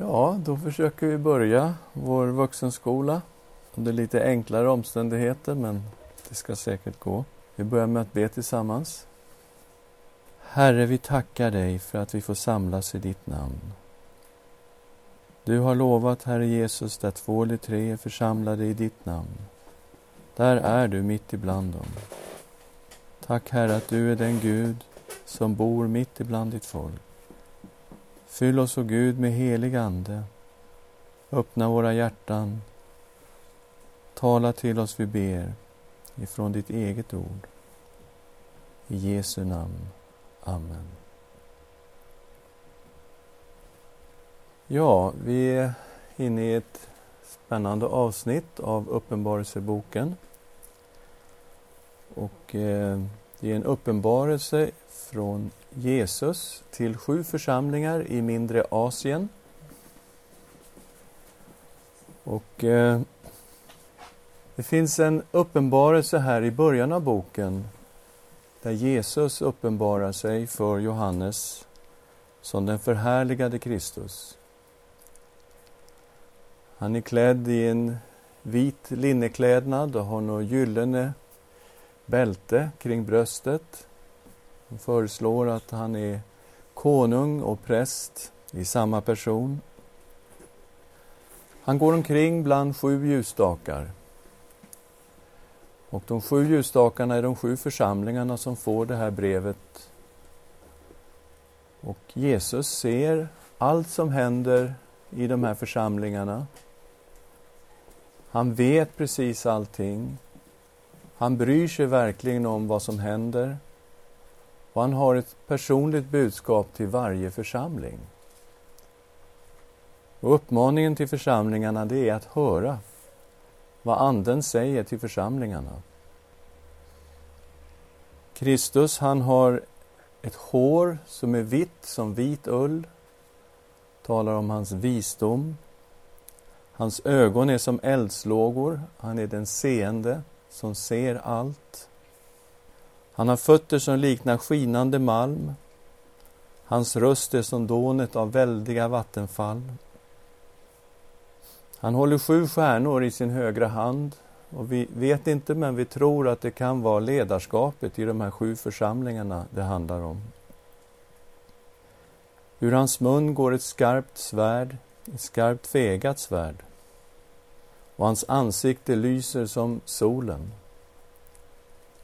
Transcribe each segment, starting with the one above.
Ja, då försöker vi börja vår vuxenskola under lite enklare omständigheter, men det ska säkert gå. Vi börjar med att be tillsammans. Herre, vi tackar dig för att vi får samlas i ditt namn. Du har lovat, Herre Jesus, där två eller tre är församlade i ditt namn. Där är du mitt ibland dem. Tack, Herre, att du är den Gud som bor mitt ibland ditt folk. Fyll oss, o Gud, med helig Ande. Öppna våra hjärtan. Tala till oss, vi ber, ifrån ditt eget ord. I Jesu namn. Amen. Ja, vi är inne i ett spännande avsnitt av Uppenbarelseboken. Och eh, det är en uppenbarelse från Jesus till sju församlingar i mindre Asien. Och eh, det finns en uppenbarelse här i början av boken där Jesus uppenbarar sig för Johannes som den förhärligade Kristus. Han är klädd i en vit linneklädnad och har något gyllene bälte kring bröstet. Han föreslår att han är konung och präst i samma person. Han går omkring bland sju ljusstakar. Och de sju ljusstakarna är de sju församlingarna som får det här brevet. Och Jesus ser allt som händer i de här församlingarna. Han vet precis allting. Han bryr sig verkligen om vad som händer. Och han har ett personligt budskap till varje församling. Och uppmaningen till församlingarna det är att höra vad Anden säger till församlingarna. Kristus, han har ett hår som är vitt som vit ull, talar om hans visdom. Hans ögon är som eldslågor, han är den seende som ser allt. Han har fötter som liknar skinande malm. Hans röst är som dånet av väldiga vattenfall. Han håller sju stjärnor i sin högra hand och vi vet inte, men vi tror att det kan vara ledarskapet i de här sju församlingarna det handlar om. Ur hans mun går ett skarpt svärd, ett skarpt fegat svärd. Och hans ansikte lyser som solen.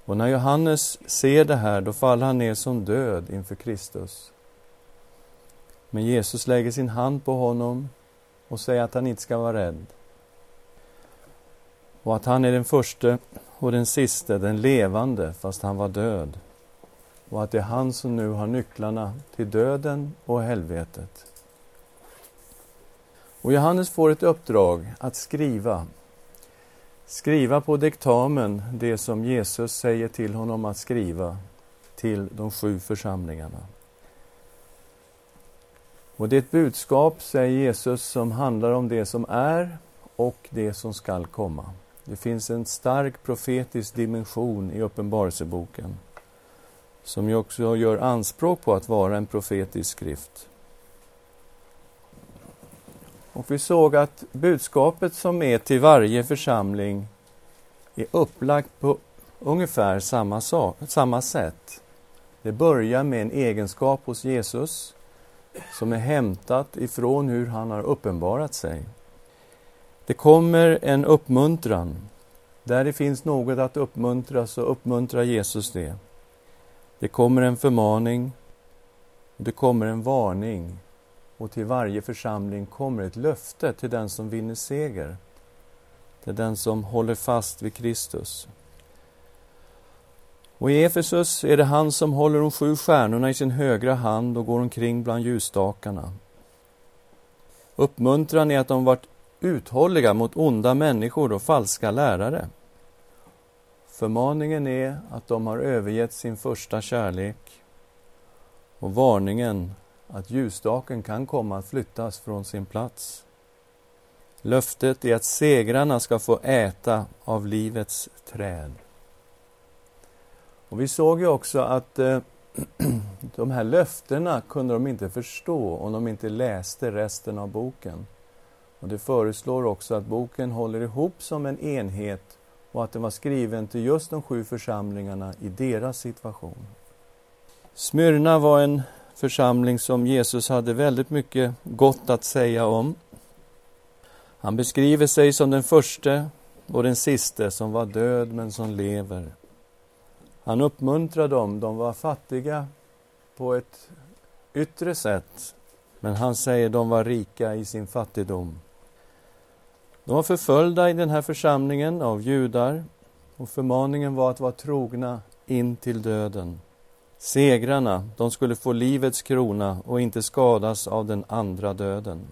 Och när Johannes ser det här, då faller han ner som död inför Kristus. Men Jesus lägger sin hand på honom och säger att han inte ska vara rädd. Och att han är den första och den siste, den levande, fast han var död. Och att det är han som nu har nycklarna till döden och helvetet. Och Johannes får ett uppdrag att skriva skriva på diktamen det som Jesus säger till honom att skriva till de sju församlingarna. Och det är ett budskap, säger Jesus, som handlar om det som är och det som skall komma. Det finns en stark profetisk dimension i Uppenbarelseboken som ju också gör anspråk på att vara en profetisk skrift. Och vi såg att budskapet som är till varje församling är upplagt på ungefär samma, sak, samma sätt. Det börjar med en egenskap hos Jesus som är hämtat ifrån hur han har uppenbarat sig. Det kommer en uppmuntran. Där det finns något att uppmuntra så uppmuntrar Jesus det. Det kommer en förmaning. Det kommer en varning och till varje församling kommer ett löfte till den som vinner seger. Till den som håller fast vid Kristus. Och i Efesus är det han som håller de sju stjärnorna i sin högra hand och går omkring bland ljusstakarna. Uppmuntran är att de varit uthålliga mot onda människor och falska lärare. Förmaningen är att de har övergett sin första kärlek och varningen att ljusstaken kan komma att flyttas från sin plats. Löftet är att segrarna ska få äta av livets träd. Och vi såg ju också att eh, de här löftena kunde de inte förstå om de inte läste resten av boken. Och Det föreslår också att boken håller ihop som en enhet och att den var skriven till just de sju församlingarna i deras situation. Smyrna var en församling som Jesus hade väldigt mycket gott att säga om. Han beskriver sig som den första och den siste som var död men som lever. Han uppmuntrar dem, de var fattiga på ett yttre sätt, men han säger de var rika i sin fattigdom. De var förföljda i den här församlingen av judar och förmaningen var att vara trogna in till döden. Segrarna, de skulle få livets krona och inte skadas av den andra döden.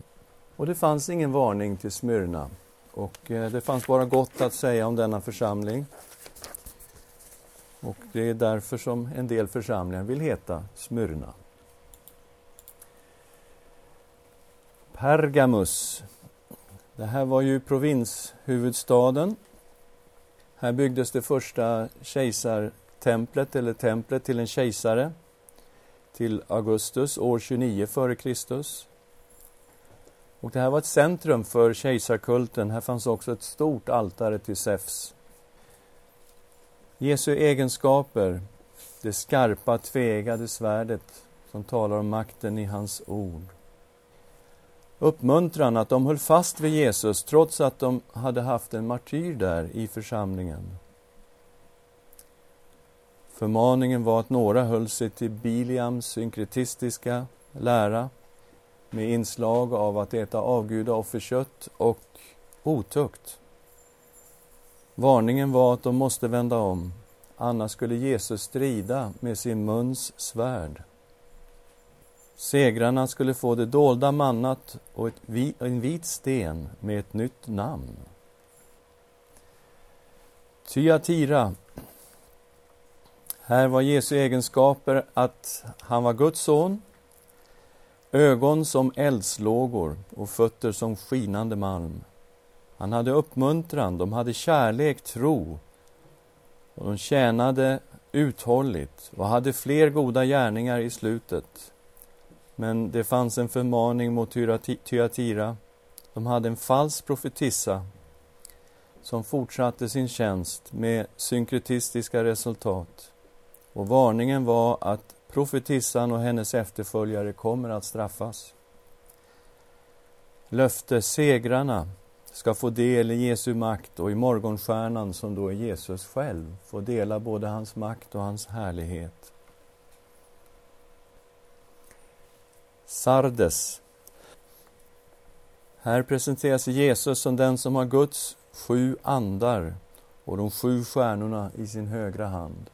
Och det fanns ingen varning till Smyrna och eh, det fanns bara gott att säga om denna församling. Och det är därför som en del församlingar vill heta Smyrna. Pergamus. Det här var ju provinshuvudstaden. Här byggdes det första templet eller templet till en kejsare, till Augustus år 29 f.Kr. Och det här var ett centrum för kejsarkulten. Här fanns också ett stort altare till Zeus. Jesu egenskaper, det skarpa, tvegade svärdet som talar om makten i hans ord. Uppmuntran att de höll fast vid Jesus trots att de hade haft en martyr där i församlingen. Förmaningen var att några höll sig till Biliams synkretistiska lära med inslag av att äta avgudaofferkött och otukt. Varningen var att de måste vända om, annars skulle Jesus strida med sin muns svärd. Segrarna skulle få det dolda mannat och en vit sten med ett nytt namn. Tyatira. Här var Jesu egenskaper att han var Guds son, ögon som eldslågor och fötter som skinande malm. Han hade uppmuntran, de hade kärlek, tro och de tjänade uthålligt och hade fler goda gärningar i slutet. Men det fanns en förmaning mot Thyatira. De hade en falsk profetissa som fortsatte sin tjänst med synkretistiska resultat. Och varningen var att profetissan och hennes efterföljare kommer att straffas. Löfte segrarna ska få del i Jesu makt och i morgonstjärnan som då är Jesus själv, få dela både hans makt och hans härlighet. Sardes. Här presenteras Jesus som den som har Guds sju andar och de sju stjärnorna i sin högra hand.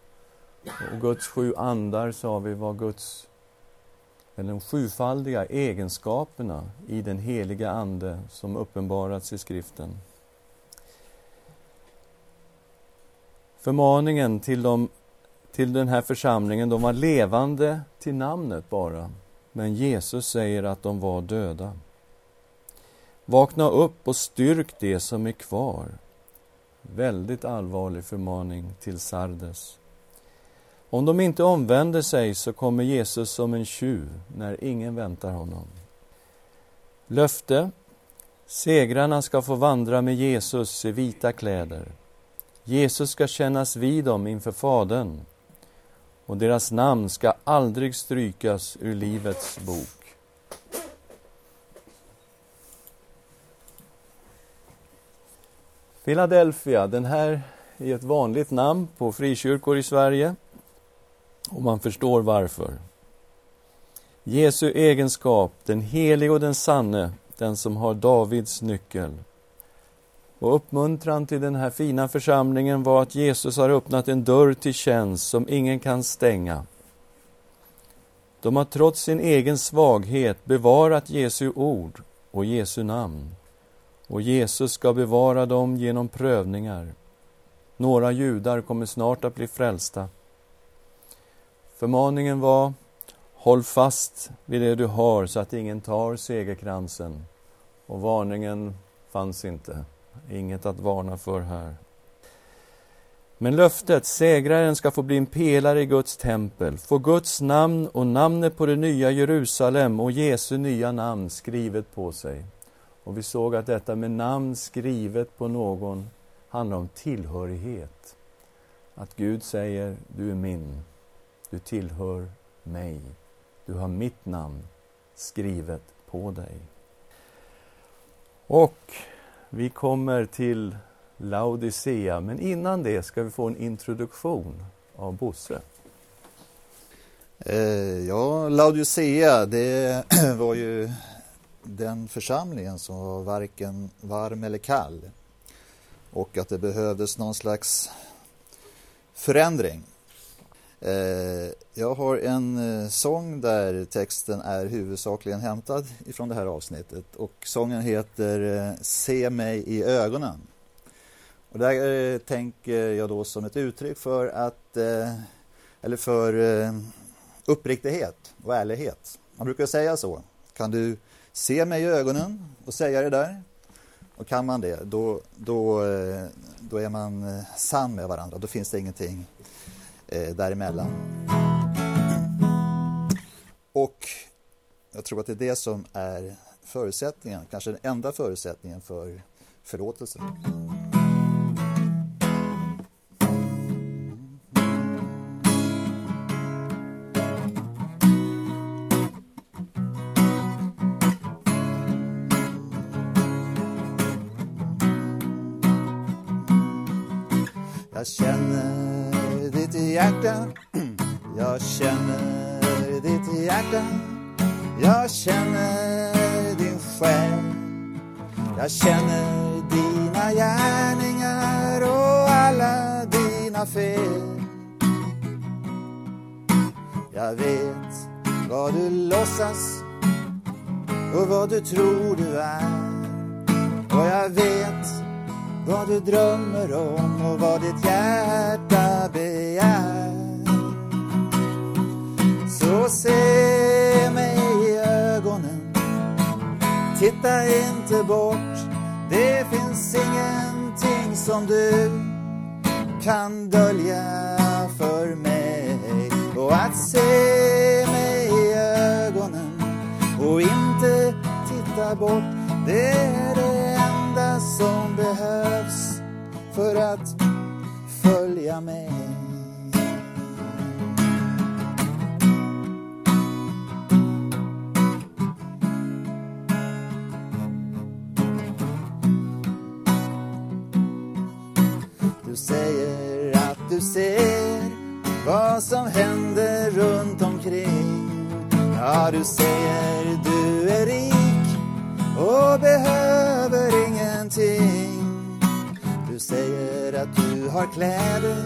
Och Guds sju andar sa vi var Guds eller de sjufaldiga egenskaperna i den heliga Ande som uppenbarats i skriften. Förmaningen till, dem, till den här församlingen, de var levande till namnet bara, men Jesus säger att de var döda. Vakna upp och styrk det som är kvar. Väldigt allvarlig förmaning till Sardes. Om de inte omvänder sig så kommer Jesus som en tjuv när ingen väntar honom. Löfte Segrarna ska få vandra med Jesus i vita kläder. Jesus ska kännas vid dem inför Fadern och deras namn ska aldrig strykas ur Livets bok. Philadelphia, den här är ett vanligt namn på frikyrkor i Sverige. Och man förstår varför. Jesu egenskap, den helige och den sanne, den som har Davids nyckel. Och uppmuntran till den här fina församlingen var att Jesus har öppnat en dörr till tjänst som ingen kan stänga. De har trots sin egen svaghet bevarat Jesu ord och Jesu namn. Och Jesus ska bevara dem genom prövningar. Några judar kommer snart att bli frälsta. Förmaningen var Håll fast vid det du har så att ingen tar segerkransen. Och varningen fanns inte. Inget att varna för här. Men löftet, segraren ska få bli en pelare i Guds tempel, få Guds namn och namnet på det nya Jerusalem och Jesu nya namn skrivet på sig. Och vi såg att detta med namn skrivet på någon handlar om tillhörighet. Att Gud säger, du är min, du tillhör mig, du har mitt namn skrivet på dig. Och vi kommer till Laodicea, men innan det ska vi få en introduktion av Bosse. Eh, ja, Laodicea, det var ju den församlingen som var varken varm eller kall och att det behövdes någon slags förändring. Eh, jag har en eh, sång där texten är huvudsakligen hämtad ifrån det här avsnittet och sången heter eh, Se mig i ögonen. Och där tänker jag då som ett uttryck för att eller för uppriktighet och ärlighet. Man brukar säga så. Kan du se mig i ögonen och säga det där? Och kan man det, då, då, då är man sann med varandra. Då finns det ingenting eh, däremellan. Och jag tror att det är det som är förutsättningen, kanske den enda förutsättningen för förlåtelse. Vad ditt hjärta begär. Så se mig i ögonen, titta inte bort. Det finns ingenting som du kan dölja för mig. Och att se mig i ögonen och inte titta bort, det är det enda som behövs för att följa mig Du säger att du ser vad som händer runt omkring. Ja, du säger du är rik och behöver ingenting. Säger att du har kläder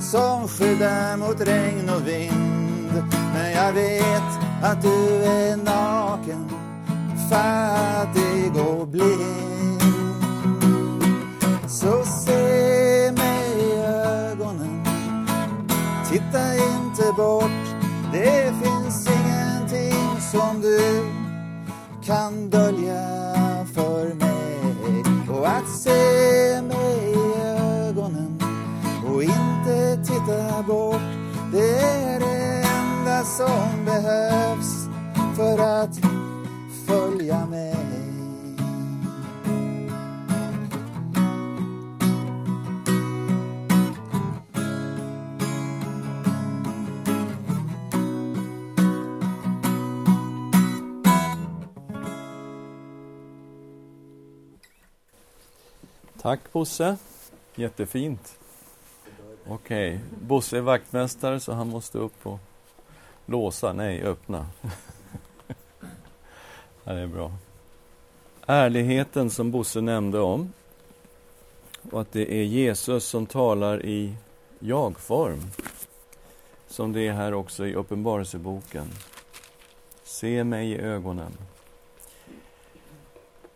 som skyddar mot regn och vind. Men jag vet att du är naken, fattig och blind. Tack Bosse. Jättefint. Okej, okay. Bosse är vaktmästare så han måste upp och låsa, nej öppna. ja, det är bra. Ärligheten som Bosse nämnde om och att det är Jesus som talar i jag-form som det är här också i Uppenbarelseboken. Se mig i ögonen.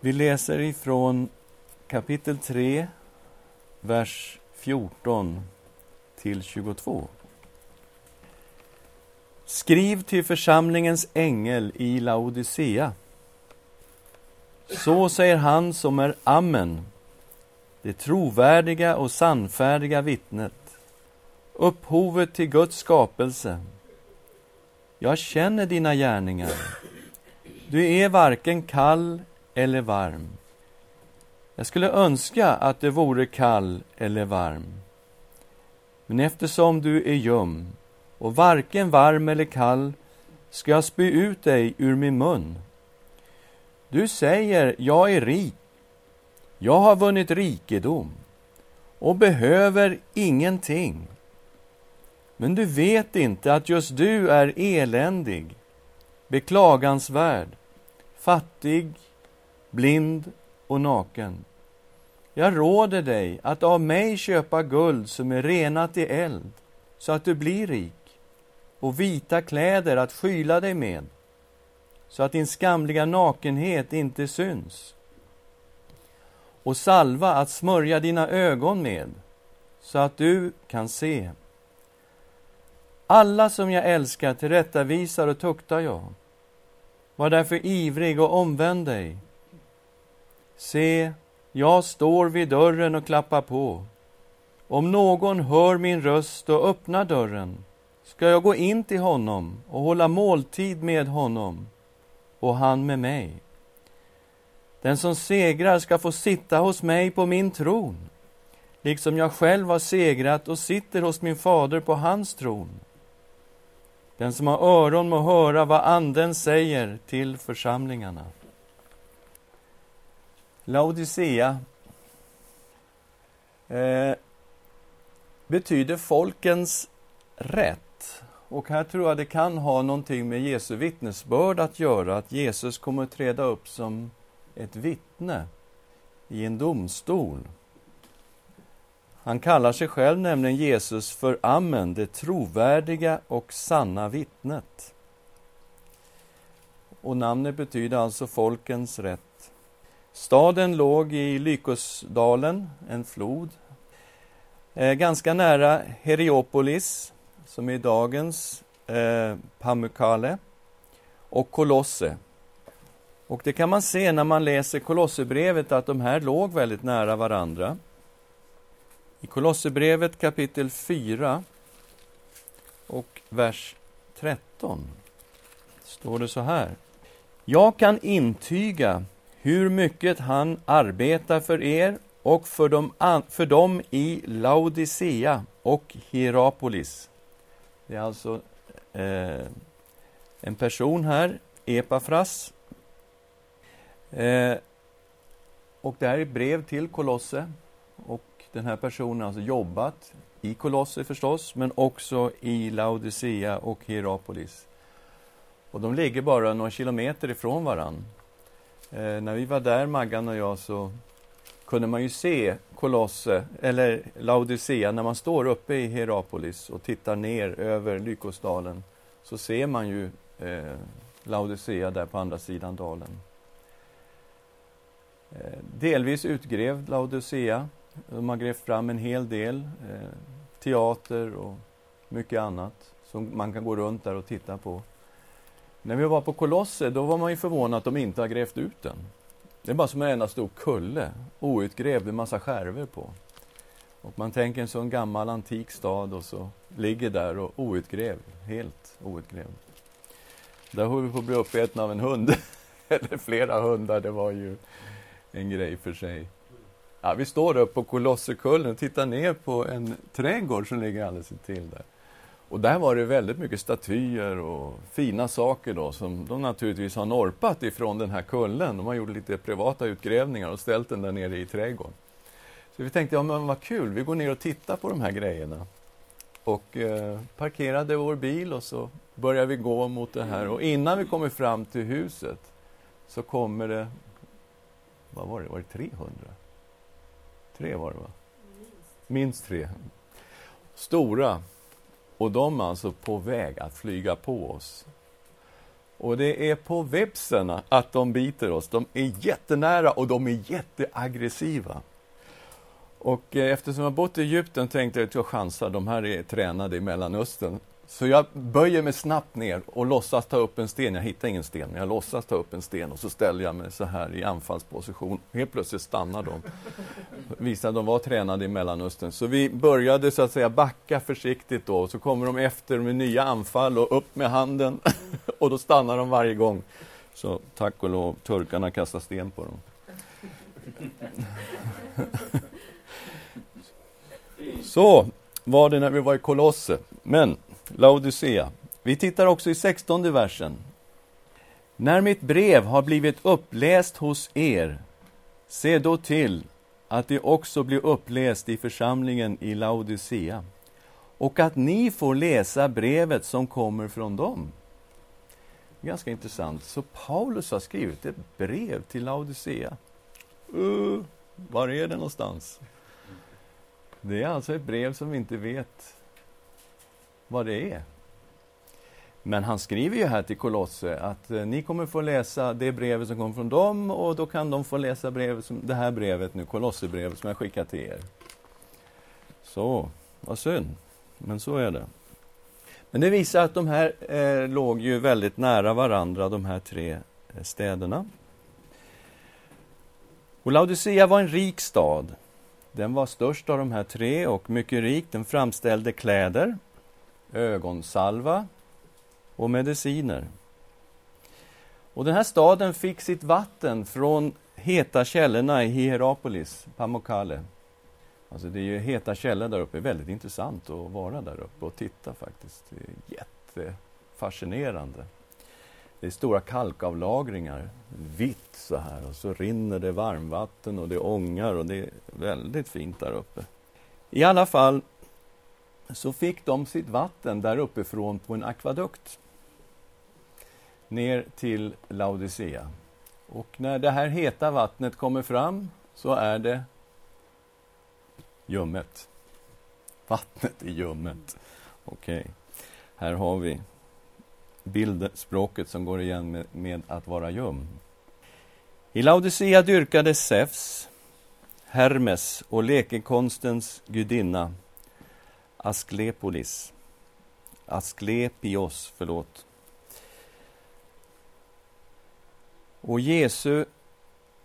Vi läser ifrån kapitel 3, vers 14 till 22. Skriv till församlingens ängel i Laodicea. Så säger han som är Amen, det trovärdiga och sannfärdiga vittnet, upphovet till Guds skapelse. Jag känner dina gärningar. Du är varken kall eller varm. Jag skulle önska att det vore kall eller varm. Men eftersom du är ljum och varken varm eller kall ska jag spy ut dig ur min mun. Du säger, jag är rik. Jag har vunnit rikedom och behöver ingenting. Men du vet inte att just du är eländig, beklagansvärd, fattig, blind och naken. Jag råder dig att av mig köpa guld som är renat i eld, så att du blir rik, och vita kläder att skyla dig med, så att din skamliga nakenhet inte syns, och salva att smörja dina ögon med, så att du kan se. Alla som jag älskar tillrättavisar och tuktar jag. Var därför ivrig och omvänd dig. Se, jag står vid dörren och klappar på. Om någon hör min röst och öppnar dörren ska jag gå in till honom och hålla måltid med honom och han med mig. Den som segrar ska få sitta hos mig på min tron, liksom jag själv har segrat och sitter hos min fader på hans tron. Den som har öron må höra vad Anden säger till församlingarna. Laodicea eh, betyder folkens rätt. Och här tror jag det kan ha någonting med Jesu vittnesbörd att göra, att Jesus kommer att träda upp som ett vittne i en domstol. Han kallar sig själv nämligen Jesus för Amen, det trovärdiga och sanna vittnet. Och namnet betyder alltså folkens rätt. Staden låg i Lykosdalen, en flod, eh, ganska nära Heriopolis, som är dagens eh, Pamukkale, och Kolosse. Och det kan man se när man läser Kolosserbrevet att de här låg väldigt nära varandra. I Kolosserbrevet kapitel 4 och vers 13 står det så här. Jag kan intyga hur mycket han arbetar för er och för dem, för dem i Laodicea och Hierapolis. Det är alltså eh, en person här, Epafras. Eh, och det här är ett brev till Kolosse. Och den här personen har alltså jobbat i Kolosse förstås, men också i Laodicea och Hierapolis. Och de ligger bara några kilometer ifrån varann. Eh, när vi var där, Maggan och jag, så kunde man ju se Kolosse, eller Laodicea, när man står uppe i Hierapolis och tittar ner över Lykosdalen, så ser man ju eh, Laodicea där på andra sidan dalen. Eh, delvis utgrävd Laodicea. De har grävt fram en hel del eh, teater och mycket annat som man kan gå runt där och titta på. När vi var på Kolosse, då var man ju förvånad att de inte har grävt ut den. Det är bara som en enda stor kulle, outgrävd, med massa skärvor på. Och man tänker en sån gammal antik stad och så ligger där och outgrävd, helt outgrävd. Där höll vi på att bli uppätna av en hund, eller flera hundar, det var ju en grej för sig. Ja, vi står uppe på Kolossekullen och tittar ner på en trädgård som ligger alldeles intill där. Och där var det väldigt mycket statyer och fina saker då som de naturligtvis har norpat ifrån den här kullen. De har gjort lite privata utgrävningar och ställt den där nere i trädgården. Så vi tänkte, ja men vad kul, vi går ner och tittar på de här grejerna. Och eh, parkerade vår bil och så börjar vi gå mot det här. Och innan vi kommer fram till huset så kommer det, vad var det, var det 300? Tre var det va? Minst tre. Stora och de är alltså på väg att flyga på oss. Och det är på vepsen att de biter oss. De är jättenära och de är jätteaggressiva. Och eh, eftersom jag bott i Egypten tänkte jag att jag chansar, de här är tränade i Mellanöstern. Så jag böjer mig snabbt ner och låtsas ta upp en sten. Jag hittar ingen sten, men jag låtsas ta upp en sten och så ställer jag mig så här i anfallsposition. Helt plötsligt stannar de. Visar att de var tränade i Mellanöstern. Så vi började så att säga backa försiktigt då. Så kommer de efter med nya anfall och upp med handen. Och då stannar de varje gång. Så tack och lov, turkarna kastar sten på dem. Så var det när vi var i Kolosse. Men Laodicea. Vi tittar också i 16 versen. När mitt brev har blivit uppläst hos er, se då till att det också blir uppläst i församlingen i Laodicea och att ni får läsa brevet som kommer från dem. Ganska intressant. Så Paulus har skrivit ett brev till Laodicea. Uh, var är det någonstans? Det är alltså ett brev som vi inte vet vad det är. Men han skriver ju här till Kolosse att eh, ni kommer få läsa det brevet som kom från dem och då kan de få läsa brevet som, det här brevet nu, Kolossebrevet som jag skickat till er. Så, vad synd. Men så är det. Men det visar att de här eh, låg ju väldigt nära varandra, de här tre eh, städerna. Och Laodicea var en rik stad. Den var störst av de här tre och mycket rik. Den framställde kläder, ögonsalva och mediciner. Och den här staden fick sitt vatten från heta källorna i Hierapolis, Pamukkale. Alltså det är ju heta källor där uppe, väldigt intressant att vara där uppe och titta faktiskt. Det är jättefascinerande. Det är stora kalkavlagringar, vitt så här och så rinner det varmvatten och det ångar och det är väldigt fint där uppe. I alla fall så fick de sitt vatten där uppifrån på en akvadukt ner till Laodicea. Och när det här heta vattnet kommer fram så är det ljummet. Vattnet är ljummet. Okej, okay. här har vi bildspråket som går igen med, med att vara ljum. I Laodicea dyrkades Zeus, Hermes och lekekonstens gudinna Asklepolis. Asklepios, förlåt. Och Jesu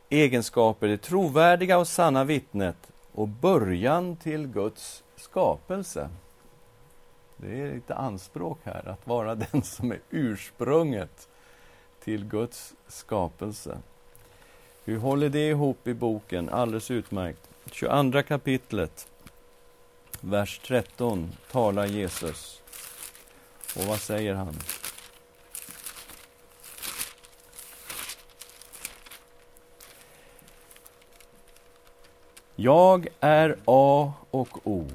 egenskaper, det trovärdiga och sanna vittnet och början till Guds skapelse. Det är lite anspråk här, att vara den som är ursprunget till Guds skapelse. Hur håller det ihop i boken? Alldeles utmärkt. 22 kapitlet, vers 13, talar Jesus. Och vad säger han? Jag är A och O,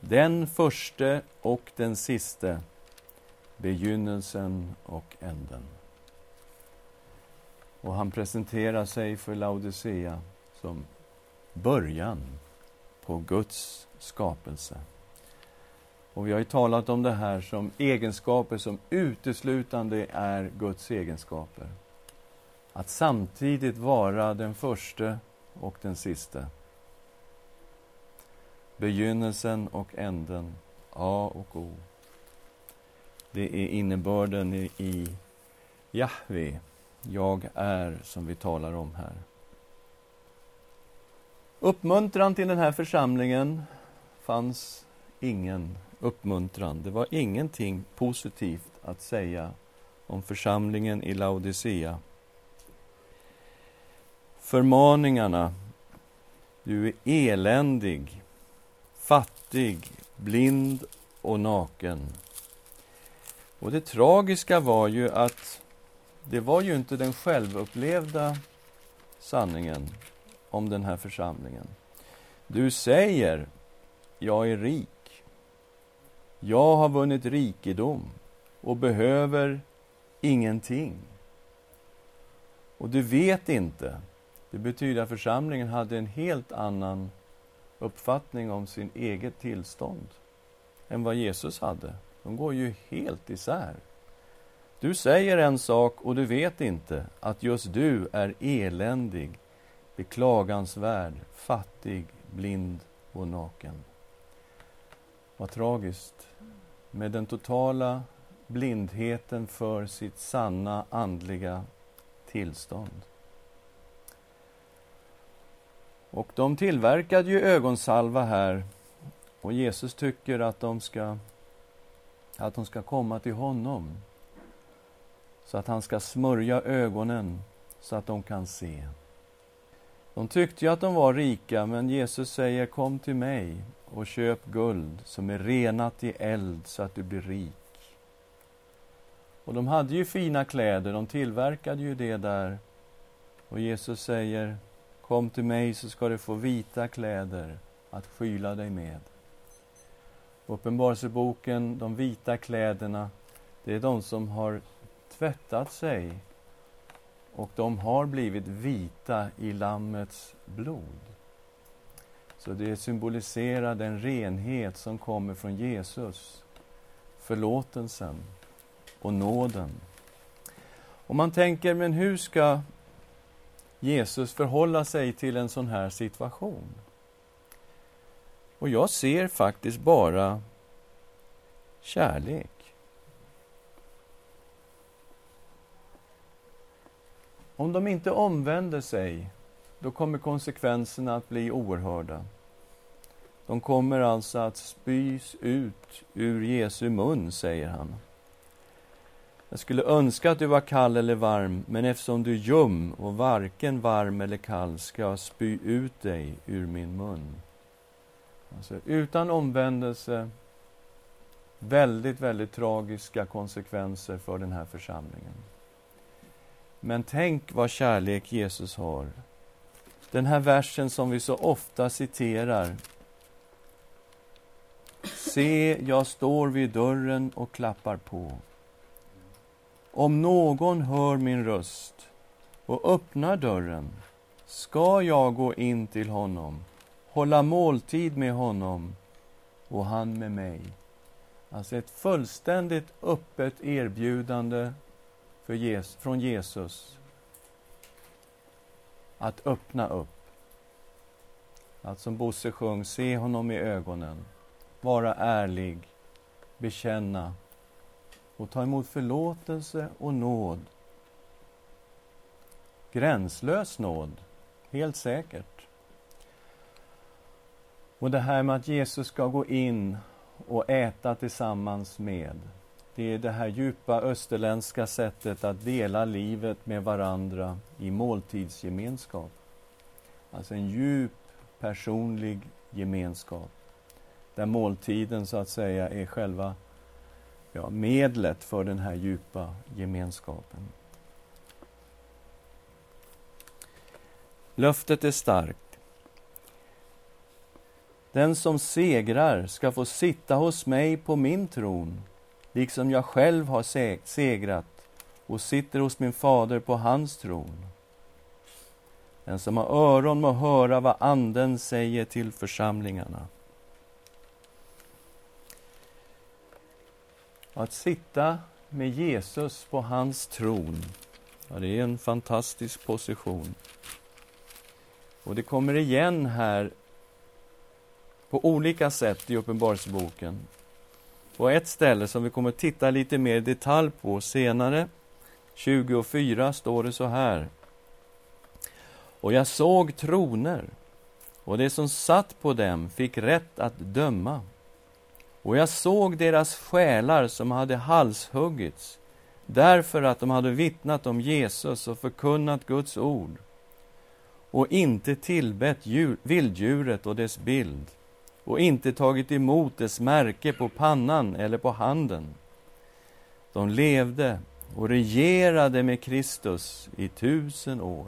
den förste och den siste, begynnelsen och änden. Och han presenterar sig för Laodicea som början på Guds skapelse. Och vi har ju talat om det här som egenskaper som uteslutande är Guds egenskaper. Att samtidigt vara den förste och den siste. Begynnelsen och änden, A och O. Det är innebörden i, i Jahve, jag är, som vi talar om här. Uppmuntran till den här församlingen fanns ingen uppmuntran. Det var ingenting positivt att säga om församlingen i Laodicea. Förmaningarna Du är eländig, fattig, blind och naken. Och det tragiska var ju att det var ju inte den självupplevda sanningen om den här församlingen. Du säger, jag är rik. Jag har vunnit rikedom och behöver ingenting. Och du vet inte. Det betyder att församlingen hade en helt annan uppfattning om sin eget tillstånd än vad Jesus hade. De går ju helt isär. Du säger en sak och du vet inte att just du är eländig, beklagansvärd, fattig, blind och naken. Vad tragiskt med den totala blindheten för sitt sanna andliga tillstånd. Och de tillverkade ju ögonsalva här och Jesus tycker att de ska, att de ska komma till honom så att han ska smörja ögonen så att de kan se. De tyckte ju att de var rika, men Jesus säger kom till mig och köp guld som är renat i eld så att du blir rik. Och de hade ju fina kläder, de tillverkade ju det där. Och Jesus säger Kom till mig så ska du få vita kläder att skyla dig med. Uppenbarelseboken, de vita kläderna, det är de som har tvättat sig och de har blivit vita i Lammets blod. Så det symboliserar den renhet som kommer från Jesus, förlåtelsen och nåden. Om man tänker, men hur ska Jesus förhålla sig till en sån här situation? Och jag ser faktiskt bara kärlek. Om de inte omvänder sig, då kommer konsekvenserna att bli oerhörda. De kommer alltså att spys ut ur Jesu mun, säger han. Jag skulle önska att du var kall eller varm, men eftersom du är ljum och varken varm eller kall ska jag spy ut dig ur min mun. Alltså, utan omvändelse, väldigt, väldigt tragiska konsekvenser för den här församlingen. Men tänk vad kärlek Jesus har. Den här versen som vi så ofta citerar. Se, jag står vid dörren och klappar på. Om någon hör min röst och öppnar dörren ska jag gå in till honom, hålla måltid med honom och han med mig. Alltså ett fullständigt öppet erbjudande Jesus, från Jesus att öppna upp. Att som Bosse sjöng, se honom i ögonen, vara ärlig, bekänna och ta emot förlåtelse och nåd. Gränslös nåd, helt säkert. Och det här med att Jesus ska gå in och äta tillsammans med det är det här djupa österländska sättet att dela livet med varandra i måltidsgemenskap. Alltså en djup personlig gemenskap. Där måltiden så att säga är själva ja, medlet för den här djupa gemenskapen. Löftet är starkt. Den som segrar ska få sitta hos mig på min tron liksom jag själv har segrat och sitter hos min fader på hans tron. Den som har öron må höra vad Anden säger till församlingarna. Att sitta med Jesus på hans tron, ja, det är en fantastisk position. Och det kommer igen här på olika sätt i Uppenbarelseboken. På ett ställe som vi kommer titta lite mer i detalj på senare, 24, står det så här. Och jag såg troner, och det som satt på dem fick rätt att döma. Och jag såg deras själar som hade halshuggits därför att de hade vittnat om Jesus och förkunnat Guds ord och inte tillbett vilddjuret och dess bild och inte tagit emot dess märke på pannan eller på handen. De levde och regerade med Kristus i tusen år.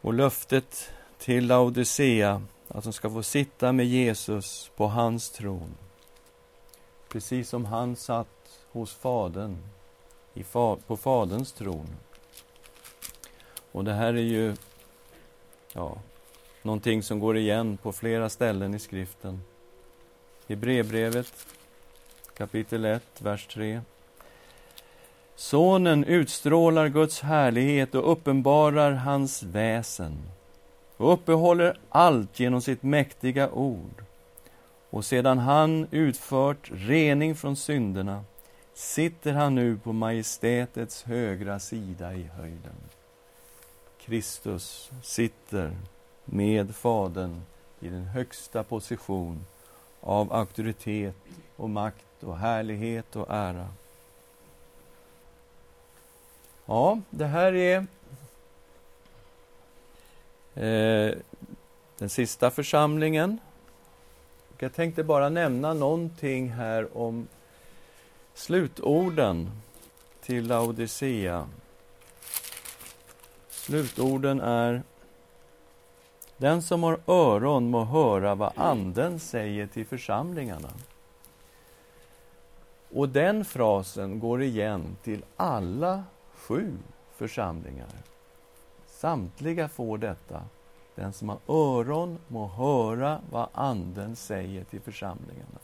Och löftet till Laodicea att de ska få sitta med Jesus på hans tron. Precis som han satt hos Fadern, i fa på Faderns tron. Och det här är ju ja, Någonting som går igen på flera ställen i skriften. I brevbrevet kapitel 1, vers 3. Sonen utstrålar Guds härlighet och uppenbarar hans väsen och uppehåller allt genom sitt mäktiga ord. Och sedan han utfört rening från synderna sitter han nu på majestätets högra sida i höjden. Kristus sitter med Fadern i den högsta position av auktoritet och makt och härlighet och ära. Ja, det här är eh, den sista församlingen. Jag tänkte bara nämna någonting här om slutorden till Laodicea. Slutorden är den som har öron må höra vad Anden säger till församlingarna. Och den frasen går igen till alla sju församlingar. Samtliga får detta. Den som har öron må höra vad Anden säger till församlingarna.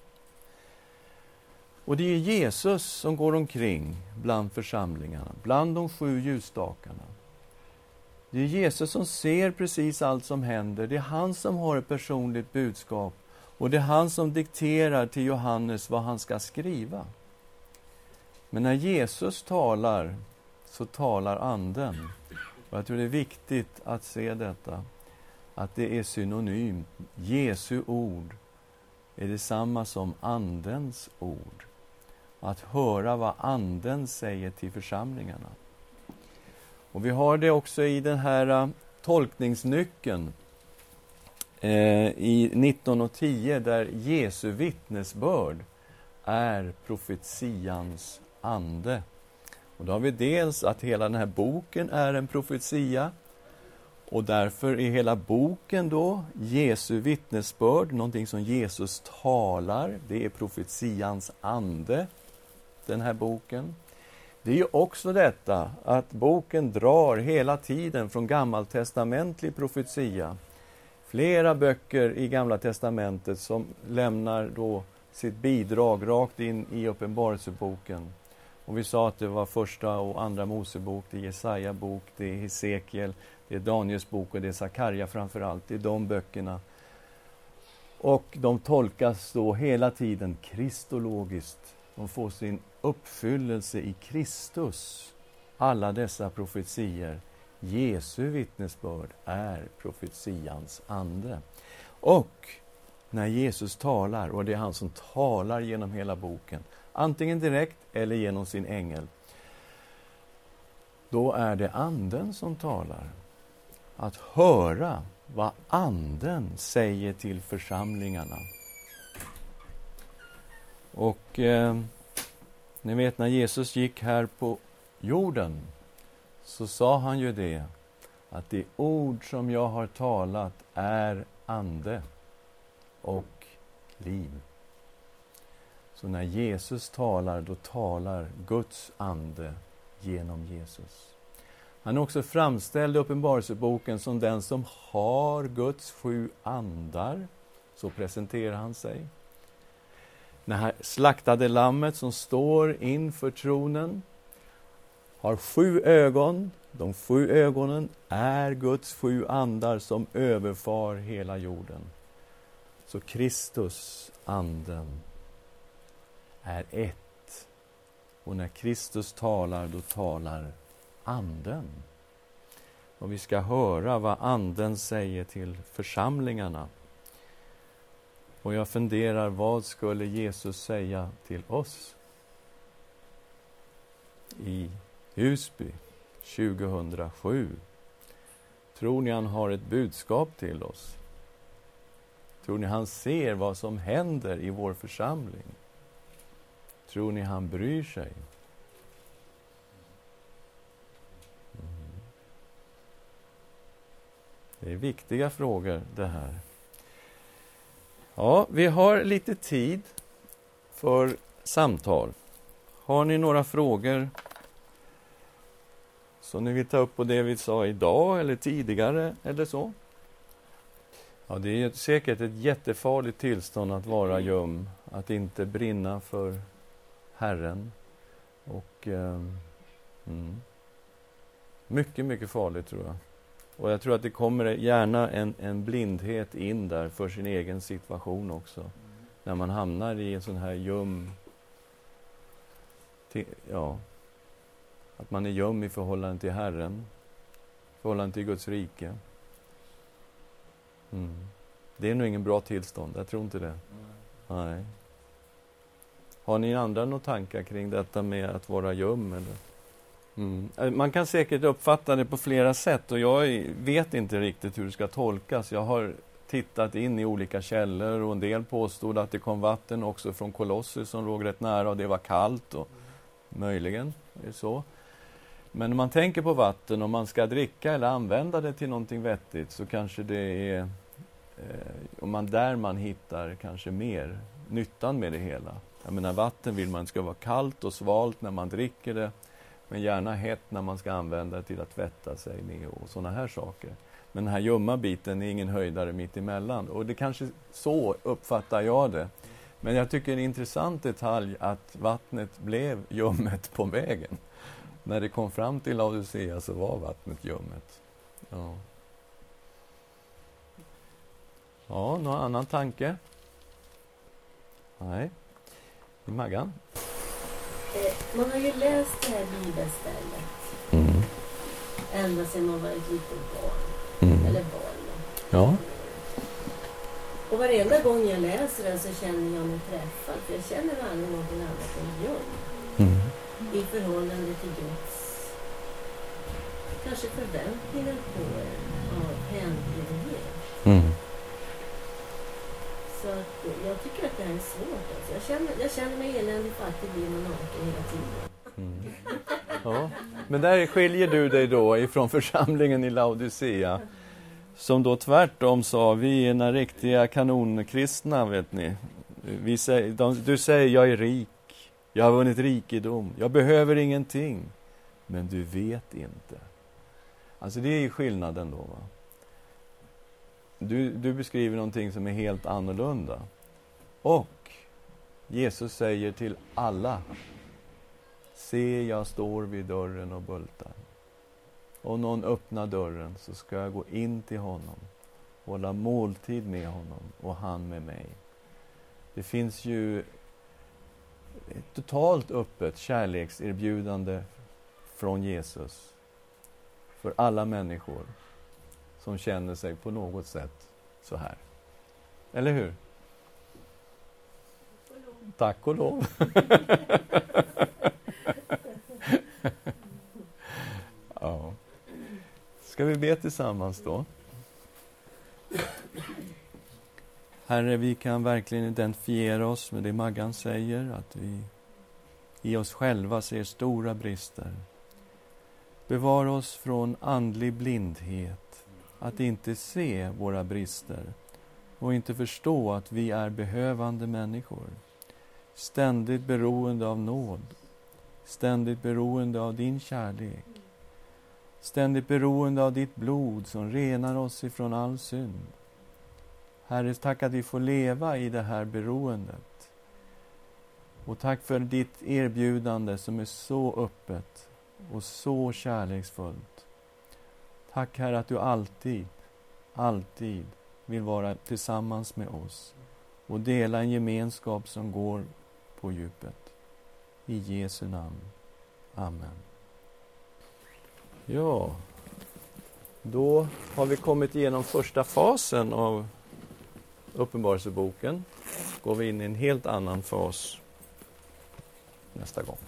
Och det är Jesus som går omkring bland församlingarna, bland de sju ljusstakarna. Det är Jesus som ser precis allt som händer. Det är han som har ett personligt budskap och det är han som dikterar till Johannes vad han ska skriva. Men när Jesus talar så talar Anden. Och jag tror det är viktigt att se detta, att det är synonymt. Jesu ord är detsamma som Andens ord. Att höra vad Anden säger till församlingarna. Och vi har det också i den här uh, tolkningsnyckeln eh, i 19 och 10 där Jesu vittnesbörd är profetians ande. Och då har vi dels att hela den här boken är en profetia och därför är hela boken då Jesu vittnesbörd, någonting som Jesus talar. Det är profetians ande, den här boken. Det är ju också detta att boken drar hela tiden från gammaltestamentlig profetia. Flera böcker i Gamla testamentet som lämnar då sitt bidrag rakt in i Uppenbarelseboken. Och vi sa att det var första och andra Mosebok, det är Jesaja bok, det är Hesekiel, det är Daniels bok och det är Sakarja framför allt. Det är de böckerna. Och de tolkas då hela tiden kristologiskt. De får sin uppfyllelse i Kristus. Alla dessa profetier. Jesu vittnesbörd är profetians ande. Och när Jesus talar, och det är han som talar genom hela boken, antingen direkt eller genom sin ängel, då är det Anden som talar. Att höra vad Anden säger till församlingarna. Och eh, ni vet när Jesus gick här på jorden så sa han ju det att det ord som jag har talat är ande och liv. Så när Jesus talar, då talar Guds ande genom Jesus. Han är också framställd i Uppenbarelseboken som den som har Guds sju andar. Så presenterar han sig. Det här slaktade lammet som står inför tronen har sju ögon. De sju ögonen är Guds sju andar som överfar hela jorden. Så Kristus, Anden, är ett. Och när Kristus talar, då talar Anden. Och vi ska höra vad Anden säger till församlingarna. Och jag funderar, vad skulle Jesus säga till oss i Husby 2007? Tror ni han har ett budskap till oss? Tror ni han ser vad som händer i vår församling? Tror ni han bryr sig? Mm. Det är viktiga frågor det här. Ja, vi har lite tid för samtal. Har ni några frågor som ni vill ta upp på det vi sa idag eller tidigare eller så? Ja, det är säkert ett jättefarligt tillstånd att vara ljum, att inte brinna för Herren. Och eh, mm, Mycket, mycket farligt tror jag. Och jag tror att det kommer gärna en, en blindhet in där för sin egen situation också. när man hamnar i en sån här ljum... Ja, att man är ljum i förhållande till Herren, i förhållande till Guds rike. Mm. Det är nog ingen bra tillstånd, jag tror inte det. Mm. Nej. Har ni andra några tankar kring detta med att vara ljum? Eller? Mm. Man kan säkert uppfatta det på flera sätt och jag vet inte riktigt hur det ska tolkas. Jag har tittat in i olika källor och en del påstod att det kom vatten också från Kolossus som låg rätt nära och det var kallt. Och möjligen är det så. Men om man tänker på vatten, om man ska dricka eller använda det till någonting vettigt så kanske det är eh, om man där man hittar kanske mer nyttan med det hela. Jag menar vatten vill man ska vara kallt och svalt när man dricker det men gärna hett när man ska använda det till att tvätta sig med och sådana här saker. Men den här ljumma biten är ingen höjdare mitt emellan. Och det kanske så uppfattar jag det. Men jag tycker en intressant detalj att vattnet blev ljummet på vägen. När det kom fram till Laodicea så var vattnet ljummet. Ja. Ja, någon annan tanke? Nej. Maggan? Eh, man har ju läst det här bibelstället mm. ända sedan man var ett litet barn. Mm. Eller barn. Ja. Och varenda gång jag läser den så känner jag mig träffad. För jag känner aldrig någonting annat än ljum. Mm. I förhållande till Guds kanske förväntningar på er av hängivenhet. Mm. Jag tycker att det här är svårt. Alltså. Jag, känner, jag känner mig eländig, fattig, blir och naken hela tiden. Mm. Ja. Men där skiljer du dig då ifrån församlingen i Laodicea som då tvärtom sa, vi är den riktiga kanonkristna, vet ni. Vi säger, de, du säger, jag är rik, jag har vunnit rikedom, jag behöver ingenting. Men du vet inte. Alltså det är ju skillnaden då. Va? Du, du beskriver någonting som är helt annorlunda. Och Jesus säger till alla Se, jag står vid dörren och bultar. Om någon öppnar dörren så ska jag gå in till honom, hålla måltid med honom och han med mig. Det finns ju ett totalt öppet kärlekserbjudande från Jesus för alla människor som känner sig på något sätt så här. Eller hur? Tack och lov. ja. Ska vi be tillsammans då? Herre, vi kan verkligen identifiera oss med det Maggan säger, att vi i oss själva ser stora brister. Bevara oss från andlig blindhet, att inte se våra brister och inte förstå att vi är behövande människor. Ständigt beroende av nåd, ständigt beroende av din kärlek. Ständigt beroende av ditt blod som renar oss ifrån all synd. Herre, tack att vi får leva i det här beroendet. Och tack för ditt erbjudande som är så öppet och så kärleksfullt. Tack Herre att du alltid, alltid vill vara tillsammans med oss och dela en gemenskap som går på djupet. I Jesu namn. Amen. Ja, då har vi kommit igenom första fasen av Uppenbarelseboken. går vi in i en helt annan fas nästa gång.